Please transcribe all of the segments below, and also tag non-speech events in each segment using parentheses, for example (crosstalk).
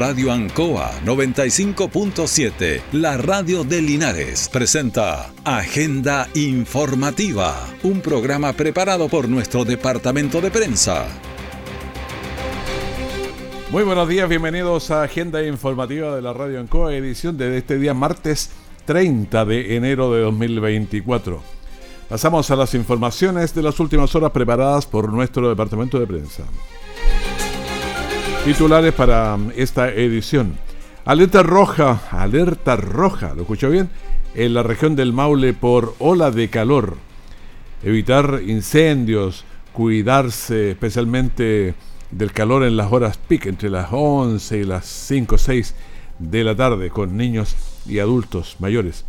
Radio Ancoa 95.7, la radio de Linares, presenta Agenda Informativa, un programa preparado por nuestro departamento de prensa. Muy buenos días, bienvenidos a Agenda Informativa de la Radio Ancoa, edición de este día martes 30 de enero de 2024. Pasamos a las informaciones de las últimas horas preparadas por nuestro departamento de prensa. Titulares para esta edición. Alerta roja, alerta roja, ¿lo escuchó bien? En la región del Maule por ola de calor. Evitar incendios, cuidarse especialmente del calor en las horas peak, entre las 11 y las 5 o 6 de la tarde, con niños y adultos mayores.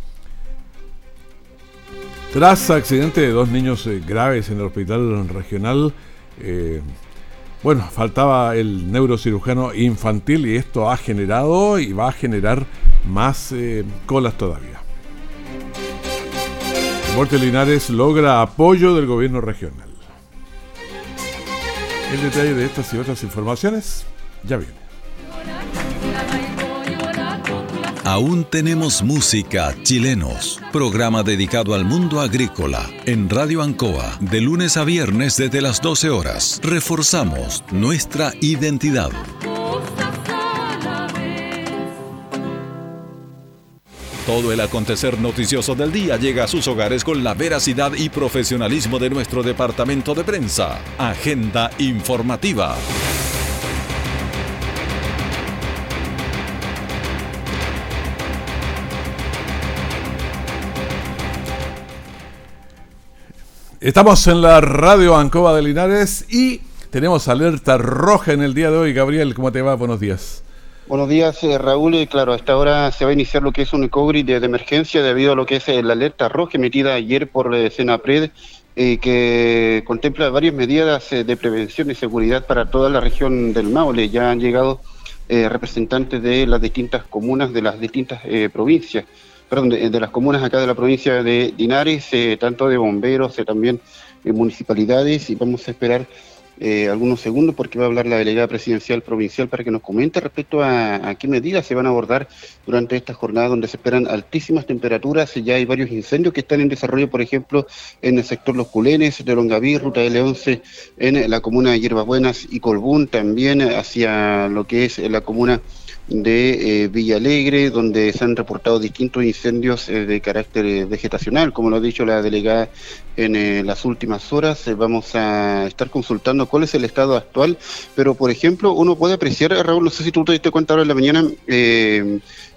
Tras accidente de dos niños eh, graves en el hospital regional, eh, bueno, faltaba el neurocirujano infantil y esto ha generado y va a generar más eh, colas todavía. Morte Linares logra apoyo del gobierno regional. El detalle de estas y otras informaciones ya viene. Aún tenemos música chilenos. Programa dedicado al mundo agrícola en Radio Ancoa de lunes a viernes desde las 12 horas. Reforzamos nuestra identidad. Todo el acontecer noticioso del día llega a sus hogares con la veracidad y profesionalismo de nuestro departamento de prensa. Agenda informativa. Estamos en la radio Ancoba de Linares y tenemos alerta roja en el día de hoy. Gabriel, ¿cómo te va? Buenos días. Buenos días, eh, Raúl. Y claro, hasta ahora se va a iniciar lo que es un ECOGRI de, emergencia debido a lo que es eh, la alerta roja emitida ayer por eh, Senapred, que contempla varias medidas de prevención y seguridad para toda la región del Maule. Ya han llegado representantes de las distintas comunas de las distintas provincias perdón, de, las comunas acá de la provincia de Linares, eh, tanto de bomberos, eh, también de municipalidades, y vamos a esperar eh, algunos segundos porque va a hablar la delegada presidencial provincial para que nos comente respecto a, qué medidas se van a abordar durante esta jornada donde se esperan altísimas temperaturas. Ya hay varios incendios que están en desarrollo, por ejemplo, en el sector Los Culenes, de Longaví, Ruta L11, en la comuna de Hierbas Buenas y Colbún, también hacia lo que es la comuna de eh, Villa Alegre, donde se han reportado distintos incendios eh, de carácter eh, vegetacional, como lo ha dicho la delegada en las últimas horas. vamos a estar consultando cuál es el estado actual, pero por ejemplo, uno puede apreciar, Raúl, no sé si tú te diste cuenta ahora en la mañana,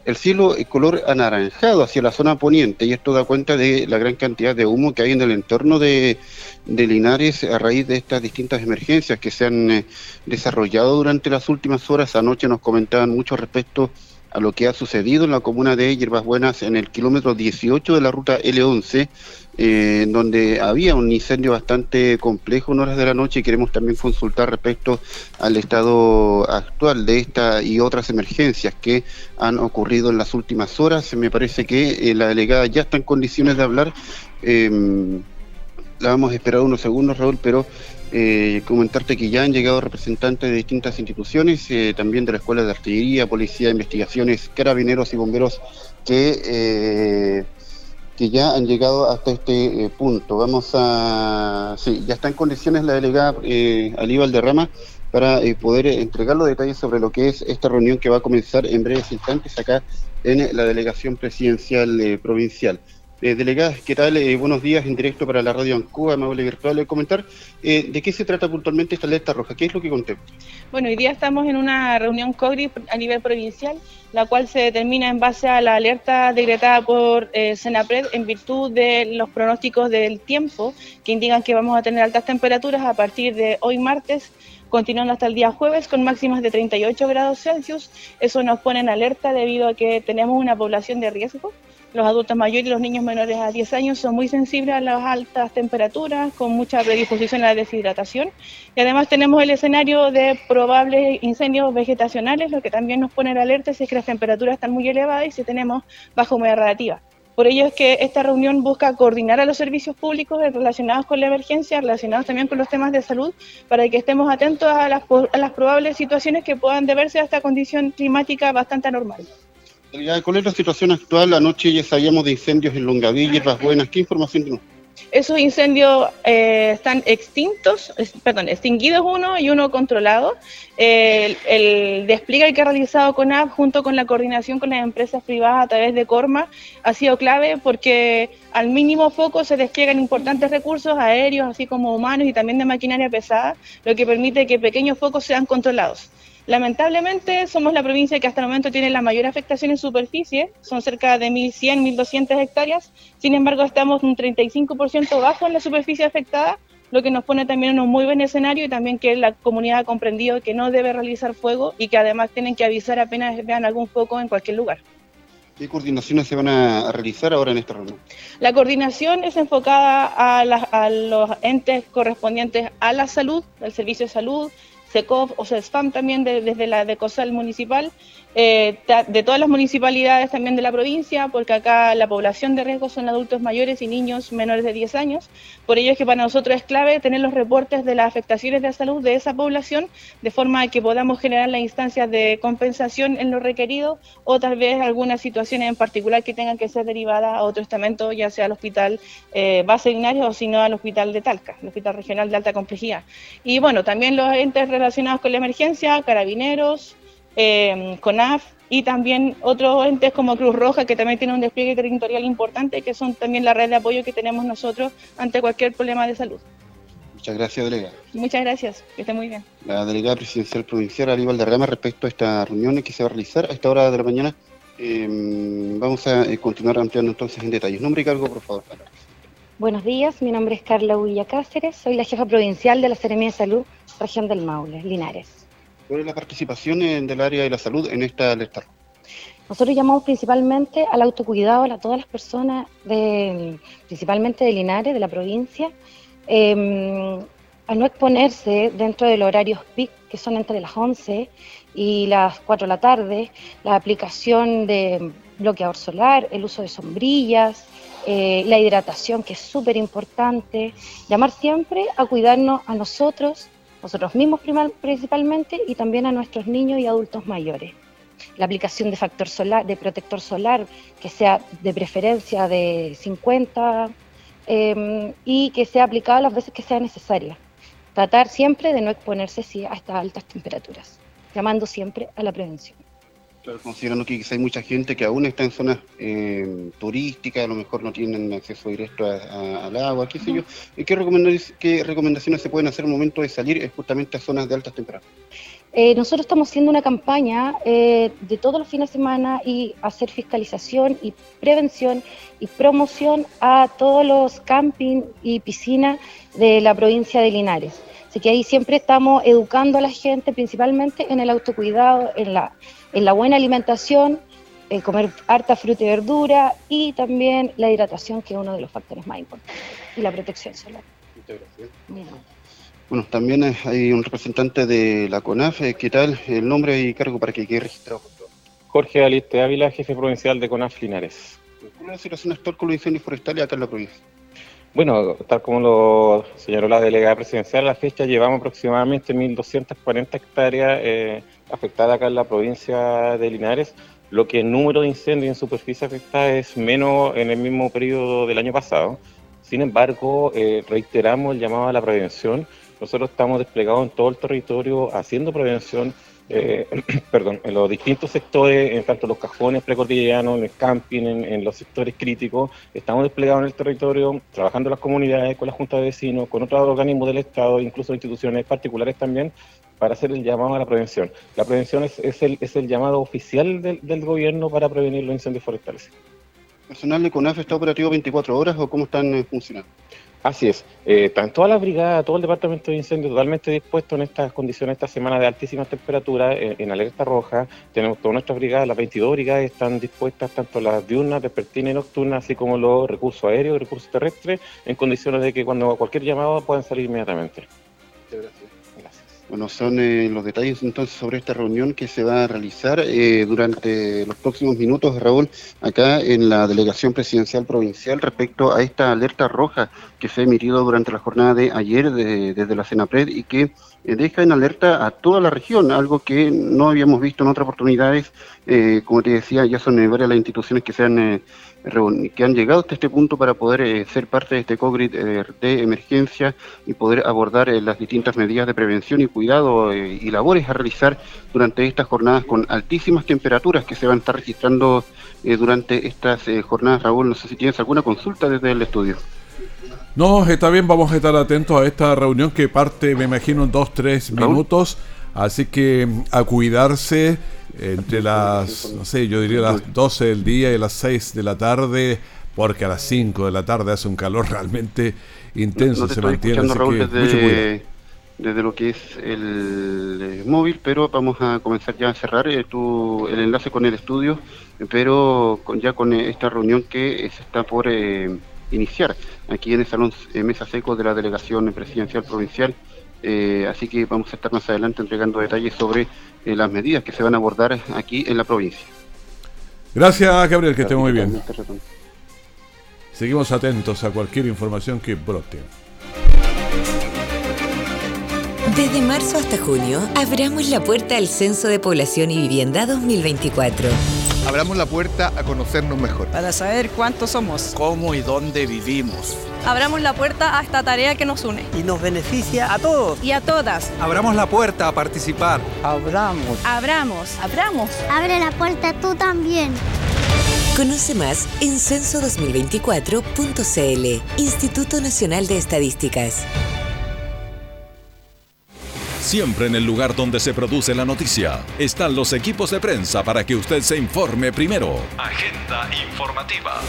el cielo es color anaranjado hacia la zona poniente y esto da cuenta de la gran cantidad de humo que hay en el entorno de, Linares a raíz de estas distintas emergencias que se han eh, desarrollado durante las últimas horas. Anoche nos comentaban mucho respecto a lo que ha sucedido en la comuna de Hierbas Buenas en el kilómetro 18 de la ruta L11, eh, donde había un incendio bastante complejo en horas de la noche y queremos también consultar respecto al estado actual de esta y otras emergencias que han ocurrido en las últimas horas. Me parece que eh, la delegada ya está en condiciones de hablar. Em, la vamos a esperar unos segundos, Raúl, pero eh, comentarte que ya han llegado representantes de distintas instituciones, eh, también de la Escuela de Artillería, Policía, Investigaciones, Carabineros y Bomberos, que, eh, que ya han llegado hasta este punto. Vamos a... Sí, ya está en condiciones la delegada Alíbal de Rama para poder entregar los detalles sobre lo que es esta reunión que va a comenzar en breves instantes acá en la delegación presidencial provincial. Eh, delegada, ¿qué tal? Eh, buenos días en directo para la radio Ancuba, amable virtual. Eh, comentar eh, de qué se trata puntualmente esta alerta roja, qué es lo que contempla. Bueno, hoy día estamos en una reunión COGRI a nivel provincial, la cual se determina en base a la alerta decretada por Senapred en virtud de los pronósticos del tiempo que indican que vamos a tener altas temperaturas a partir de hoy martes continuando hasta el día jueves con máximas de 38 grados Celsius. Eso nos pone en alerta debido a que tenemos una población de riesgo los adultos mayores y los niños menores a 10 años son muy sensibles a las altas temperaturas, con mucha predisposición a la deshidratación. Y además tenemos el escenario de probables incendios vegetacionales, lo que también nos pone en alerta si es que las temperaturas están muy elevadas y si tenemos baja humedad relativa. Por ello es que esta reunión busca coordinar a los servicios públicos relacionados con la emergencia, relacionados también con los temas de salud, para que estemos atentos a las, a las probables situaciones que puedan deberse a esta condición climática bastante anormal. ¿Cuál es la situación actual? Anoche ya sabíamos de incendios en Longaví, las Buenas. ¿Qué información tenemos? Esos incendios eh, están extintos, perdón, extinguidos uno y uno controlado. el, despliegue que ha realizado CONAP junto con la coordinación con las empresas privadas a través de Corma ha sido clave porque al mínimo foco se despliegan importantes recursos aéreos, así como humanos y también de maquinaria pesada, lo que permite que pequeños focos sean controlados. Lamentablemente somos la provincia que hasta el momento tiene la mayor afectación en superficie, son cerca de 1.100, 1.200 hectáreas, sin embargo estamos un 35% bajo en la superficie afectada, lo que nos pone también en un muy buen escenario y también que la comunidad ha comprendido que no debe realizar fuego y que además tienen que avisar apenas vean algún foco en cualquier lugar. ¿Qué coordinaciones se van a realizar ahora en esta reunión? La coordinación es enfocada a, a los entes correspondientes a la salud, al servicio de salud, SECOF o SESFAM también desde la de COSAL municipal, eh, de todas las municipalidades también de la provincia, porque acá la población de riesgo son adultos mayores y niños menores de 10 años. Por ello es que para nosotros es clave tener los reportes de las afectaciones de salud de esa población, de forma que podamos generar las instancias de compensación en lo requerido o tal vez algunas situaciones en particular que tengan que ser derivadas a otro estamento, ya sea al hospital eh, base Linares o si no al hospital de Talca, el hospital regional de alta complejidad. Y bueno, también los entes relacionados con la emergencia, carabineros, eh, CONAF y también otros entes como Cruz Roja, que también tiene un despliegue territorial importante, que son también la red de apoyo que tenemos nosotros ante cualquier problema de salud. Muchas gracias, delegada. Muchas gracias, que esté muy bien. La delegada presidencial provincial, Aníbal de Rama, respecto a esta reunión que se va a realizar a esta hora de la mañana, em, vamos a eh, continuar ampliando entonces en detalles. Nombre y cargo, por favor. Buenos días, mi nombre es Carla Huilla Cáceres, soy la jefa provincial de la Seremia de Salud, región del Maule, Linares. ¿Cuál es la participación del área de la salud en esta alerta? Nosotros llamamos principalmente al autocuidado a todas las personas, de, principalmente de Linares, de la provincia, em, a no exponerse dentro de los horarios PIC, que son entre las 11 y las 4 de la tarde, la aplicación de bloqueador solar, el uso de sombrillas, eh, la hidratación, que es súper importante, llamar siempre a cuidarnos a nosotros nosotros mismos principalmente y también a nuestros niños y adultos mayores. La aplicación de factor solar, de protector solar, que sea de preferencia de 50 em, y que sea aplicada las veces que sea necesaria. Tratar siempre de no exponerse a estas altas temperaturas, llamando siempre a la prevención. Claro, considerando que hay mucha gente que aún está en zonas eh, turísticas, a lo mejor no tienen acceso directo al agua, qué sé yo. ¿Qué recomendaciones, ¿Qué recomendaciones se pueden hacer al momento de salir justamente a zonas de altas temperaturas? Eh, nosotros estamos haciendo una campaña eh, de todos los fines de semana y hacer fiscalización y prevención y promoción a todos los camping y piscinas de la provincia de Linares. Así que ahí siempre estamos educando a la gente, principalmente en el autocuidado, en la en la buena alimentación, eh, comer harta fruta y verdura y también la hidratación, que es uno de los factores más importantes, y la protección solar. Muchas gracias. Bueno, también hay un representante de la CONAF. Eh, ¿Qué tal? El nombre y cargo para que quede registrado. Jorge Aliste Ávila, jefe provincial de CONAF Linares. ¿Cuál es la situación actual con los incendios forestales acá en la provincia? Bueno, tal como lo señaló la delegada presidencial, a la fecha llevamos aproximadamente 1.240 hectáreas eh, afectadas acá en la provincia de Linares, lo que el número de incendios en superficie afectada es menos en el mismo periodo del año pasado. Sin embargo, eh, reiteramos el llamado a la prevención. Nosotros estamos desplegados en todo el territorio haciendo prevención eh, (clears throat) perdón, en los distintos sectores, en tanto los cajones precordilleranos, en el camping, en, los sectores críticos, estamos desplegados en el territorio, trabajando en las comunidades, con la Junta de Vecinos, con otros organismos del Estado, incluso instituciones particulares también, para hacer el llamado a la prevención. La prevención es, el, es el, llamado oficial del, del, gobierno para prevenir los incendios forestales. ¿Personal de CONAF está operativo 24 horas o cómo están eh, funcionando? Así es. Eh, están todas las brigadas, todo el departamento de incendios totalmente dispuesto en estas condiciones, esta semana de altísimas temperaturas, en, alerta roja. Tenemos todas nuestras brigadas, las 22 brigadas están dispuestas, tanto las diurnas, vespertinas y nocturnas, así como los recursos aéreos, recursos terrestres, en condiciones de que cuando cualquier llamado puedan salir inmediatamente. Bueno, son eh, los detalles entonces sobre esta reunión que se va a realizar eh, durante los próximos minutos, Raúl, acá en la Delegación Presidencial Provincial respecto a esta alerta roja que se ha emitido durante la jornada de ayer desde la Senapred y que deja en alerta a toda la región, algo que no habíamos visto en otras oportunidades. como te decía, ya son varias las instituciones que se han que han llegado hasta este punto para poder eh, ser parte de este COGRID eh, de emergencia y poder abordar eh, las distintas medidas de prevención y cuidado y labores a realizar durante estas jornadas con altísimas temperaturas que se van a estar registrando durante estas jornadas. Raúl, no sé si tienes alguna consulta desde el estudio. No, está bien, vamos a estar atentos a esta reunión que parte, me imagino, en dos, tres minutos. Así que a cuidarse entre las, no sé, yo diría las 12 del día y las 6 de la tarde, porque a las 5 de la tarde hace un calor (laughs) realmente intenso, se mantiene. Así desde, desde, lo que es el eh, móvil, pero vamos a comenzar ya a cerrar eh, tu, el enlace con el estudio, pero ya con esta reunión que se está por eh, iniciar aquí en el Salón Mesa Seco de la Delegación Presidencial Provincial. así que vamos a estar más adelante entregando detalles sobre eh, las medidas que se van a abordar aquí en la provincia. Gracias, Gabriel, que esté muy bien. Seguimos atentos a cualquier información que brote. Desde marzo hasta junio, abramos la puerta al Censo de Población y Vivienda 2024 Abramos la puerta a conocernos mejor. Para saber cuántos somos. Cómo y dónde vivimos. Abramos la puerta a esta tarea que nos une. Y nos beneficia a todos. Y a todas. Abramos la puerta a participar. Abramos. Abramos. Abramos. Abre la puerta tú también. Conoce más en censo2024.cl, Instituto Nacional de Estadísticas. Siempre en el lugar donde se produce la noticia están los equipos de prensa para que usted se informe primero. Agenda informativa.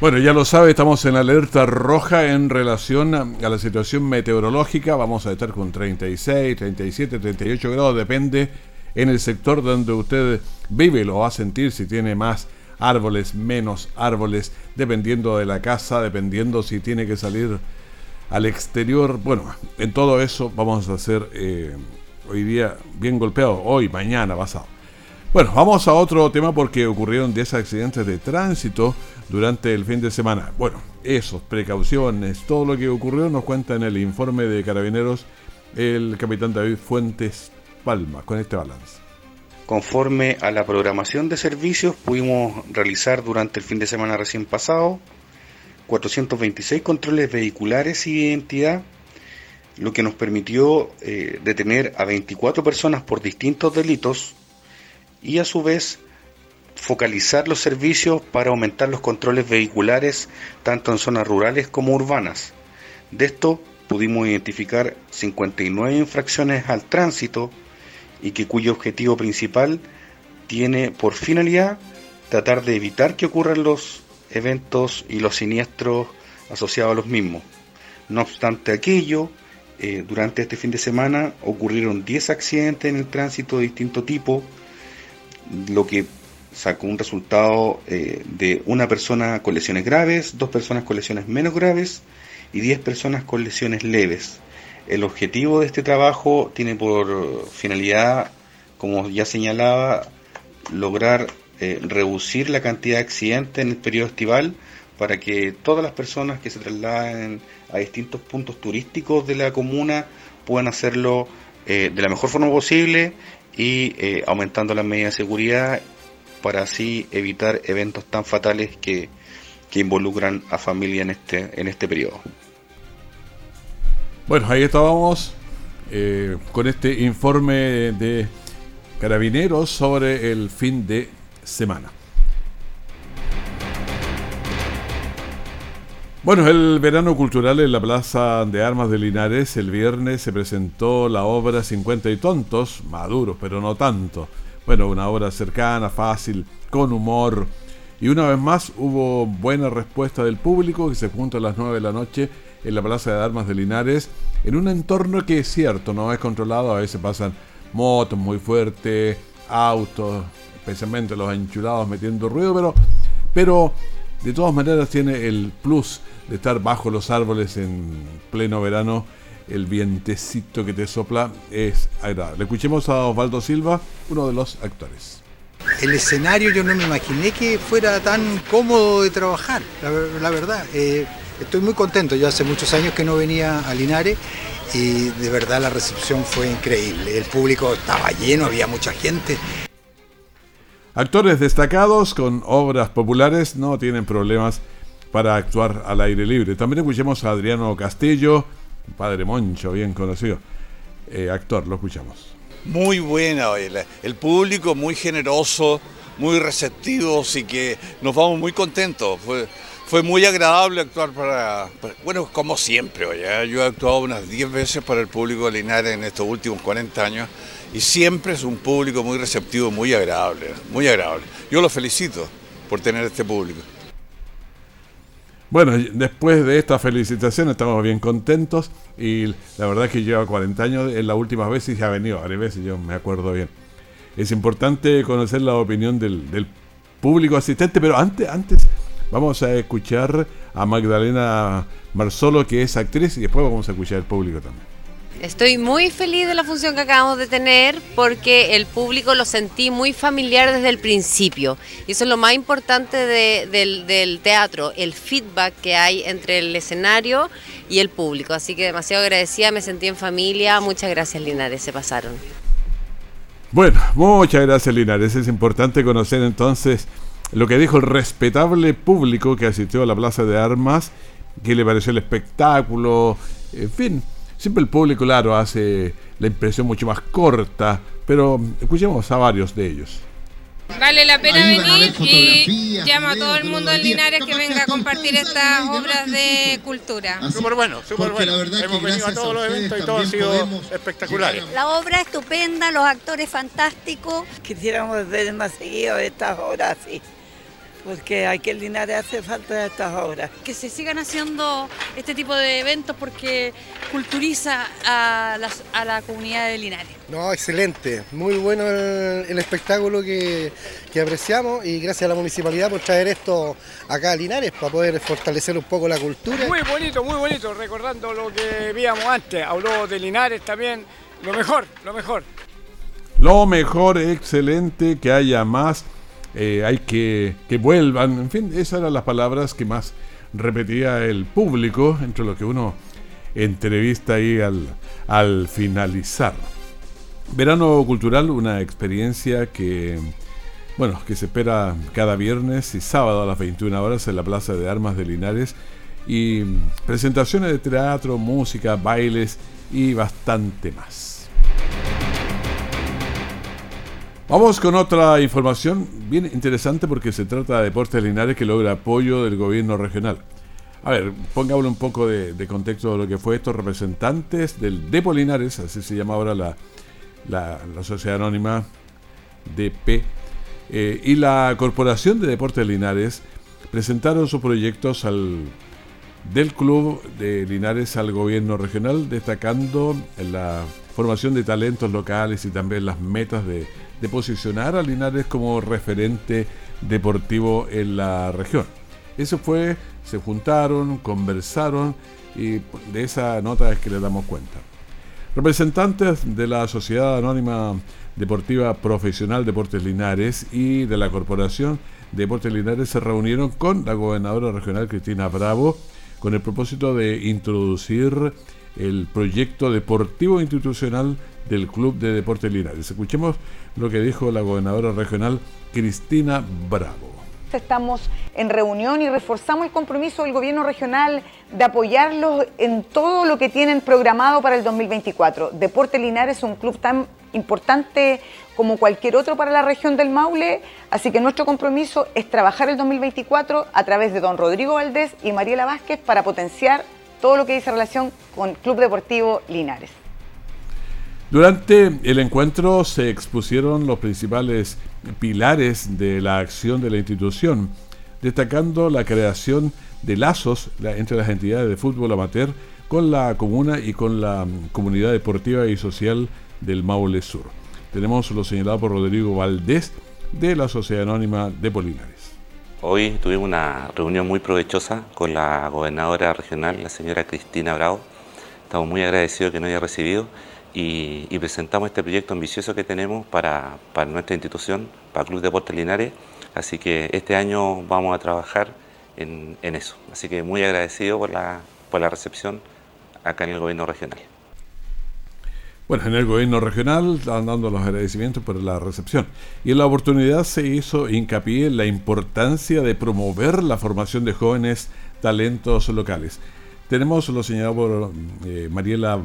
Bueno, ya lo sabe, estamos en alerta roja en relación a, la situación meteorológica. Vamos a estar con 36, 37, 38 grados, depende en el sector donde usted vive, lo va a sentir si tiene más árboles, menos árboles, dependiendo de la casa, dependiendo si tiene que salir al exterior. Bueno, en todo eso vamos a hacer eh, hoy día bien golpeado, hoy, mañana, pasado. Bueno, vamos a otro tema porque ocurrieron 10 accidentes de tránsito durante el fin de semana. Bueno, esos, precauciones, todo lo que ocurrió nos cuenta en el informe de carabineros el capitán David Fuentes Palma con este balance. Conforme a la programación de servicios pudimos realizar durante el fin de semana recién pasado 426 controles vehiculares y de identidad, lo que nos permitió eh, detener a 24 personas por distintos delitos y a su vez focalizar los servicios para aumentar los controles vehiculares tanto en zonas rurales como urbanas. De esto pudimos identificar 59 infracciones al tránsito y que cuyo objetivo principal tiene por finalidad tratar de evitar que ocurran los eventos y los siniestros asociados a los mismos. No obstante aquello, eh, durante este fin de semana ocurrieron 10 accidentes en el tránsito de distinto tipo, lo que sacó un resultado eh, de una persona con lesiones graves, dos personas con lesiones menos graves y 10 personas con lesiones leves. El objetivo de este trabajo tiene por finalidad, como ya señalaba, lograr eh, reducir la cantidad de accidentes en el periodo estival para que todas las personas que se trasladen a distintos puntos turísticos de la comuna puedan hacerlo eh, de la mejor forma posible y eh, aumentando las medidas de seguridad para así evitar eventos tan fatales que, que involucran a familia en este, en este periodo. Bueno, ahí estábamos con este informe de carabineros sobre el fin de semana. Bueno, el verano cultural en la Plaza de Armas de Linares, el viernes se presentó la obra 50 y tontos, maduros, pero no tanto. Bueno, una obra cercana, fácil, con humor. Y una vez más hubo buena respuesta del público que se junta a las 9 de la noche en la Plaza de Armas de Linares, en un entorno que es cierto, no es controlado, a veces pasan motos muy fuertes, autos, especialmente los enchulados metiendo ruido, pero, pero de todas maneras tiene el plus de estar bajo los árboles en pleno verano el vientecito que te sopla es agradable. Escuchemos a Osvaldo Silva, uno de los actores. El escenario yo no me imaginé que fuera tan cómodo de trabajar, la, verdad. Eh, estoy muy contento, yo hace muchos años que no venía a Linares y de verdad la recepción fue increíble. El público estaba lleno, había mucha gente. Actores destacados con obras populares no tienen problemas para actuar al aire libre. También escuchemos a Adriano Castillo, padre Moncho, bien conocido. Eh, actor, lo escuchamos. Muy buena, el, el público muy generoso, muy receptivo, así que nos vamos muy contentos. Fue muy agradable actuar para, bueno, como siempre, oye, yo he actuado unas 10 veces para el público de Linares en estos últimos 40 años y siempre es un público muy receptivo, muy agradable, muy agradable. Yo lo felicito por tener este público. Bueno, después de esta felicitación estamos bien contentos y la verdad es que lleva 40 años, en la última vez y ya ha venido varias veces, yo me acuerdo bien. Es importante conocer la opinión del, del público asistente, pero antes, antes vamos a escuchar a Magdalena Marzolo, que es actriz, y después vamos a escuchar al público también. Estoy muy feliz de la función que acabamos de tener porque el público lo sentí muy familiar desde el principio. Y eso es lo más importante del, teatro, el feedback que hay entre el escenario y el público. Así que demasiado agradecida, me sentí en familia. Muchas gracias Linares, se pasaron. Bueno, muchas gracias Linares. Es importante conocer entonces lo que dijo el respetable público que asistió a la Plaza de Armas, qué le pareció el espectáculo, en fin Siempre el público, claro, hace la impresión mucho más corta, pero escuchemos a varios de ellos. Vale la pena venir y llamo a todo el mundo de Linares que venga a compartir estas obras de cultura. Súper bueno, súper bueno. Hemos venido a todos los eventos y todo ha sido espectacular. La obra estupenda, los actores fantásticos. Quisiéramos ver más seguido estas obras así porque aquí en Linares hace falta estas obras. Que se sigan haciendo este tipo de eventos porque culturiza a, la comunidad de Linares. No, excelente, muy bueno el, espectáculo que, apreciamos y gracias a la municipalidad por traer esto acá a Linares para poder fortalecer un poco la cultura. Muy bonito, muy bonito, recordando lo que víamos antes, habló de Linares también, lo mejor, lo mejor. Lo mejor, excelente, que haya más eh, hay que que vuelvan, en fin, esas eran las palabras que más repetía el público, entre lo que uno entrevista ahí al, al finalizar. Verano Cultural, una experiencia que, bueno, que se espera cada viernes y sábado a las 21 horas en la Plaza de Armas de Linares y presentaciones de teatro, música, bailes y bastante más. Vamos con otra información bien interesante porque se trata de Deportes Linares que logra apoyo del gobierno regional. A ver, pongámosle un poco de, contexto de lo que fue estos representantes del Depo Linares, así se llama ahora la, la, Sociedad Anónima DP, eh, y la Corporación de Deportes Linares presentaron sus proyectos al, del Club de Linares al gobierno regional, destacando la formación de talentos locales y también las metas de de posicionar a Linares como referente deportivo en la región. Eso fue, se juntaron, conversaron y de esa nota es que le damos cuenta. Representantes de la Sociedad Anónima Deportiva Profesional Deportes Linares y de la Corporación Deportes Linares se reunieron con la gobernadora regional Cristina Bravo con el propósito de introducir el proyecto deportivo institucional del Club de Deportes Linares. Escuchemos lo que dijo la gobernadora regional Cristina Bravo. Estamos en reunión y reforzamos el compromiso del gobierno regional de apoyarlos en todo lo que tienen programado para el 2024. Deportes Linares es un club tan importante como cualquier otro para la región del Maule, así que nuestro compromiso es trabajar el 2024 a través de don Rodrigo Valdés y Mariela Vázquez para potenciar todo lo que dice relación con Club Deportivo Linares. Durante el encuentro se expusieron los principales pilares de la acción de la institución, destacando la creación de lazos entre las entidades de fútbol amateur con la comuna y con la comunidad deportiva y social del Maule Sur. Tenemos lo señalado por Rodrigo Valdés de la Sociedad Anónima de Polinares. Hoy tuvimos una reunión muy provechosa con la gobernadora regional, la señora Cristina Bravo, estamos muy agradecidos de que nos haya recibido y, presentamos este proyecto ambicioso que tenemos para, nuestra institución, para Club Deportes Linares. Así que este año vamos a trabajar en, eso. Así que muy agradecido por la, por la recepción acá en el gobierno regional. Bueno, en el gobierno regional están dando los agradecimientos por la recepción. Y en la oportunidad se hizo hincapié en la importancia de promover la formación de jóvenes talentos locales. Tenemos lo señalado por eh, Mariela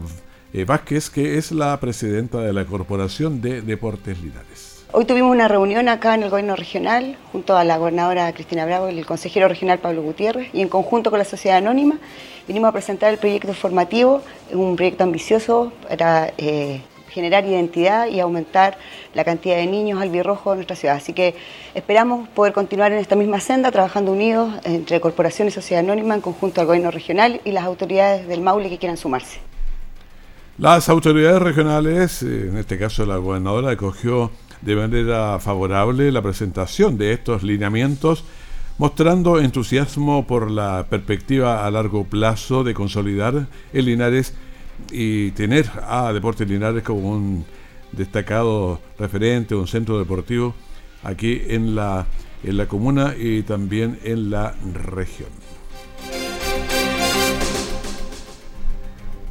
eh, Vázquez, que es la presidenta de la Corporación de Deportes Linares. Hoy tuvimos una reunión acá en el gobierno regional junto a la gobernadora Cristina Bravo y el consejero regional Pablo Gutiérrez y en conjunto con la sociedad anónima vinimos a presentar el proyecto formativo, un proyecto ambicioso para eh, generar identidad y aumentar la cantidad de niños albirrojos en nuestra ciudad. Así que esperamos poder continuar en esta misma senda, trabajando unidos entre corporaciones y sociedad anónima en conjunto al gobierno regional y las autoridades del Maule que quieran sumarse. Las autoridades regionales, eh, en este caso la gobernadora, acogió de manera favorable la presentación de estos lineamientos, mostrando entusiasmo por la perspectiva a largo plazo de consolidar el Linares y tener a Deportes Linares como un destacado referente, un centro deportivo aquí en la, en la comuna y también en la región.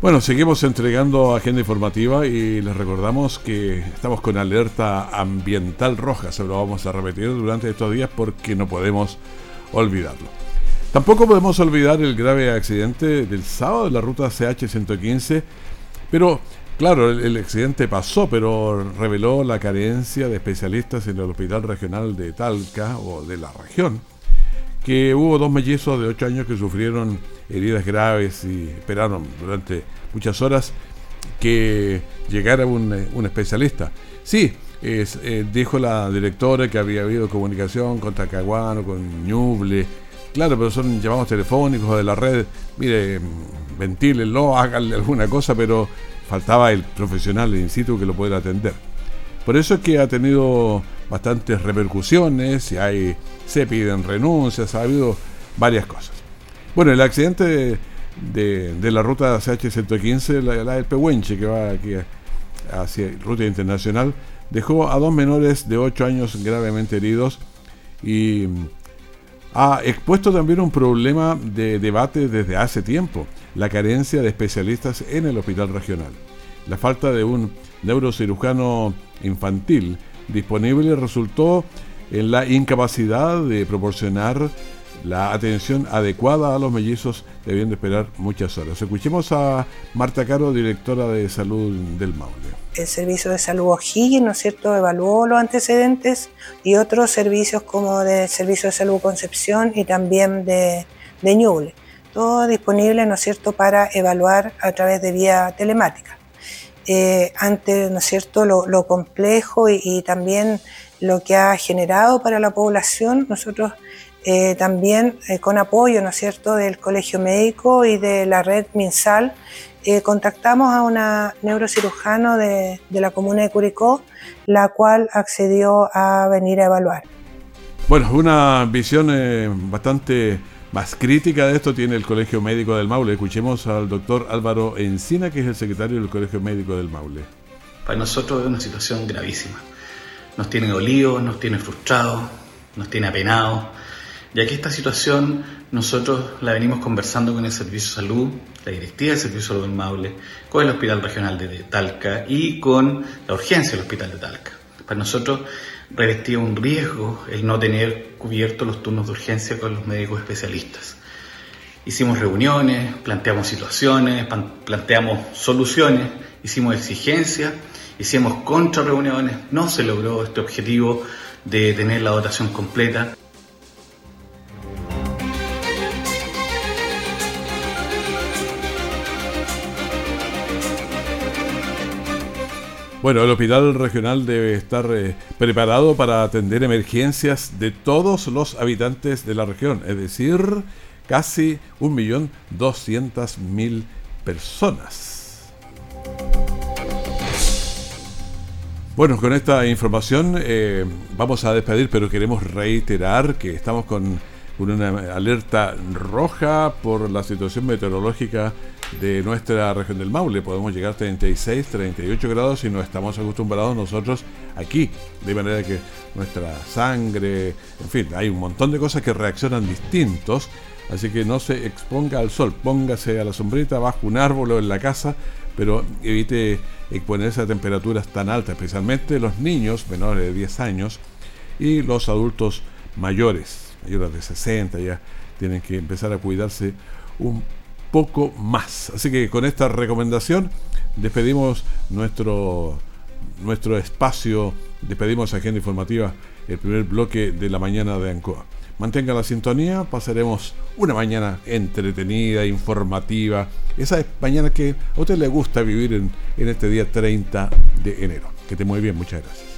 Bueno, seguimos entregando agenda informativa y les recordamos que estamos con alerta ambiental roja. Se lo vamos a repetir durante estos días porque no podemos olvidarlo. Tampoco podemos olvidar el grave accidente del sábado en la ruta CH115, pero claro, el, accidente pasó, pero reveló la carencia de especialistas en el Hospital Regional de Talca o de la región, que hubo dos mellizos de 8 años que sufrieron heridas graves y esperaron durante muchas horas que llegara un, eh, especialista. Sí, eh, dijo la directora que había habido comunicación con Tacaguano, con Ñuble. Claro, pero son llamados telefónicos de la red. Mire, ventílenlo, háganle alguna cosa, pero faltaba el profesional in situ que lo pudiera atender. Por eso es que ha tenido bastantes repercusiones, y hay, se piden renuncias, ha habido varias cosas. Bueno, el accidente de, la ruta CH-115, la, del Pehuenche, que va aquí hacia ruta internacional, dejó a dos menores de 8 años gravemente heridos y ha expuesto también un problema de debate desde hace tiempo, la carencia de especialistas en el hospital regional. La falta de un neurocirujano infantil disponible resultó en la incapacidad de proporcionar la atención adecuada a los mellizos debiendo esperar muchas horas. Escuchemos a Marta Caro, directora de salud del Maule. El servicio de salud O'Higgins, ¿no es cierto?, evaluó los antecedentes y otros servicios como del servicio de salud Concepción y también de, de Ñuble. Todo disponible, ¿no es cierto?, para evaluar a través de vía telemática. Eh, ante, ¿no es cierto?, lo, complejo y, y también lo que ha generado para la población, nosotros eh, también eh, con apoyo, ¿no es cierto?, del Colegio Médico y de la red MinSal, eh, contactamos a una neurocirujano de, la comuna de Curicó, la cual accedió a venir a evaluar. Bueno, una visión bastante más crítica de esto tiene el Colegio Médico del Maule. Escuchemos al doctor Álvaro Encina, que es el secretario del Colegio Médico del Maule. Para nosotros es una situación gravísima. Nos tiene dolidos, nos tiene frustrados, nos tiene apenados ya que esta situación nosotros la venimos conversando con el Servicio de Salud, la directiva del Servicio de Salud del Maule, con el Hospital Regional de Talca y con la urgencia del Hospital de Talca. Para nosotros revestía un riesgo el no tener cubiertos los turnos de urgencia con los médicos especialistas. Hicimos reuniones, planteamos situaciones, planteamos soluciones, hicimos exigencias, hicimos contrarreuniones, no se logró este objetivo de tener la dotación completa. Bueno, el hospital regional debe estar eh, preparado para atender emergencias de todos los habitantes de la región, es decir, casi 1.200.000 personas. Bueno, con esta información eh, vamos a despedir, pero queremos reiterar que estamos con una alerta roja por la situación meteorológica de nuestra región del Maule. Podemos llegar a 36, 38 grados y no estamos acostumbrados nosotros aquí. De manera que nuestra sangre, en fin, hay un montón de cosas que reaccionan distintos. Así que no se exponga al sol, póngase a la sombrita, bajo un árbol o en la casa, pero evite exponerse a temperaturas tan altas, especialmente los niños menores de 10 años y los adultos mayores, mayores de 60 ya tienen que empezar a cuidarse un poco más. Así que con esta recomendación despedimos nuestro, nuestro espacio, despedimos Agenda Informativa, el primer bloque de la mañana de Ancoa. Mantenga la sintonía, pasaremos una mañana entretenida, informativa, esa mañana que a usted le gusta vivir en, este día 30 de enero. Que te muy bien, muchas gracias.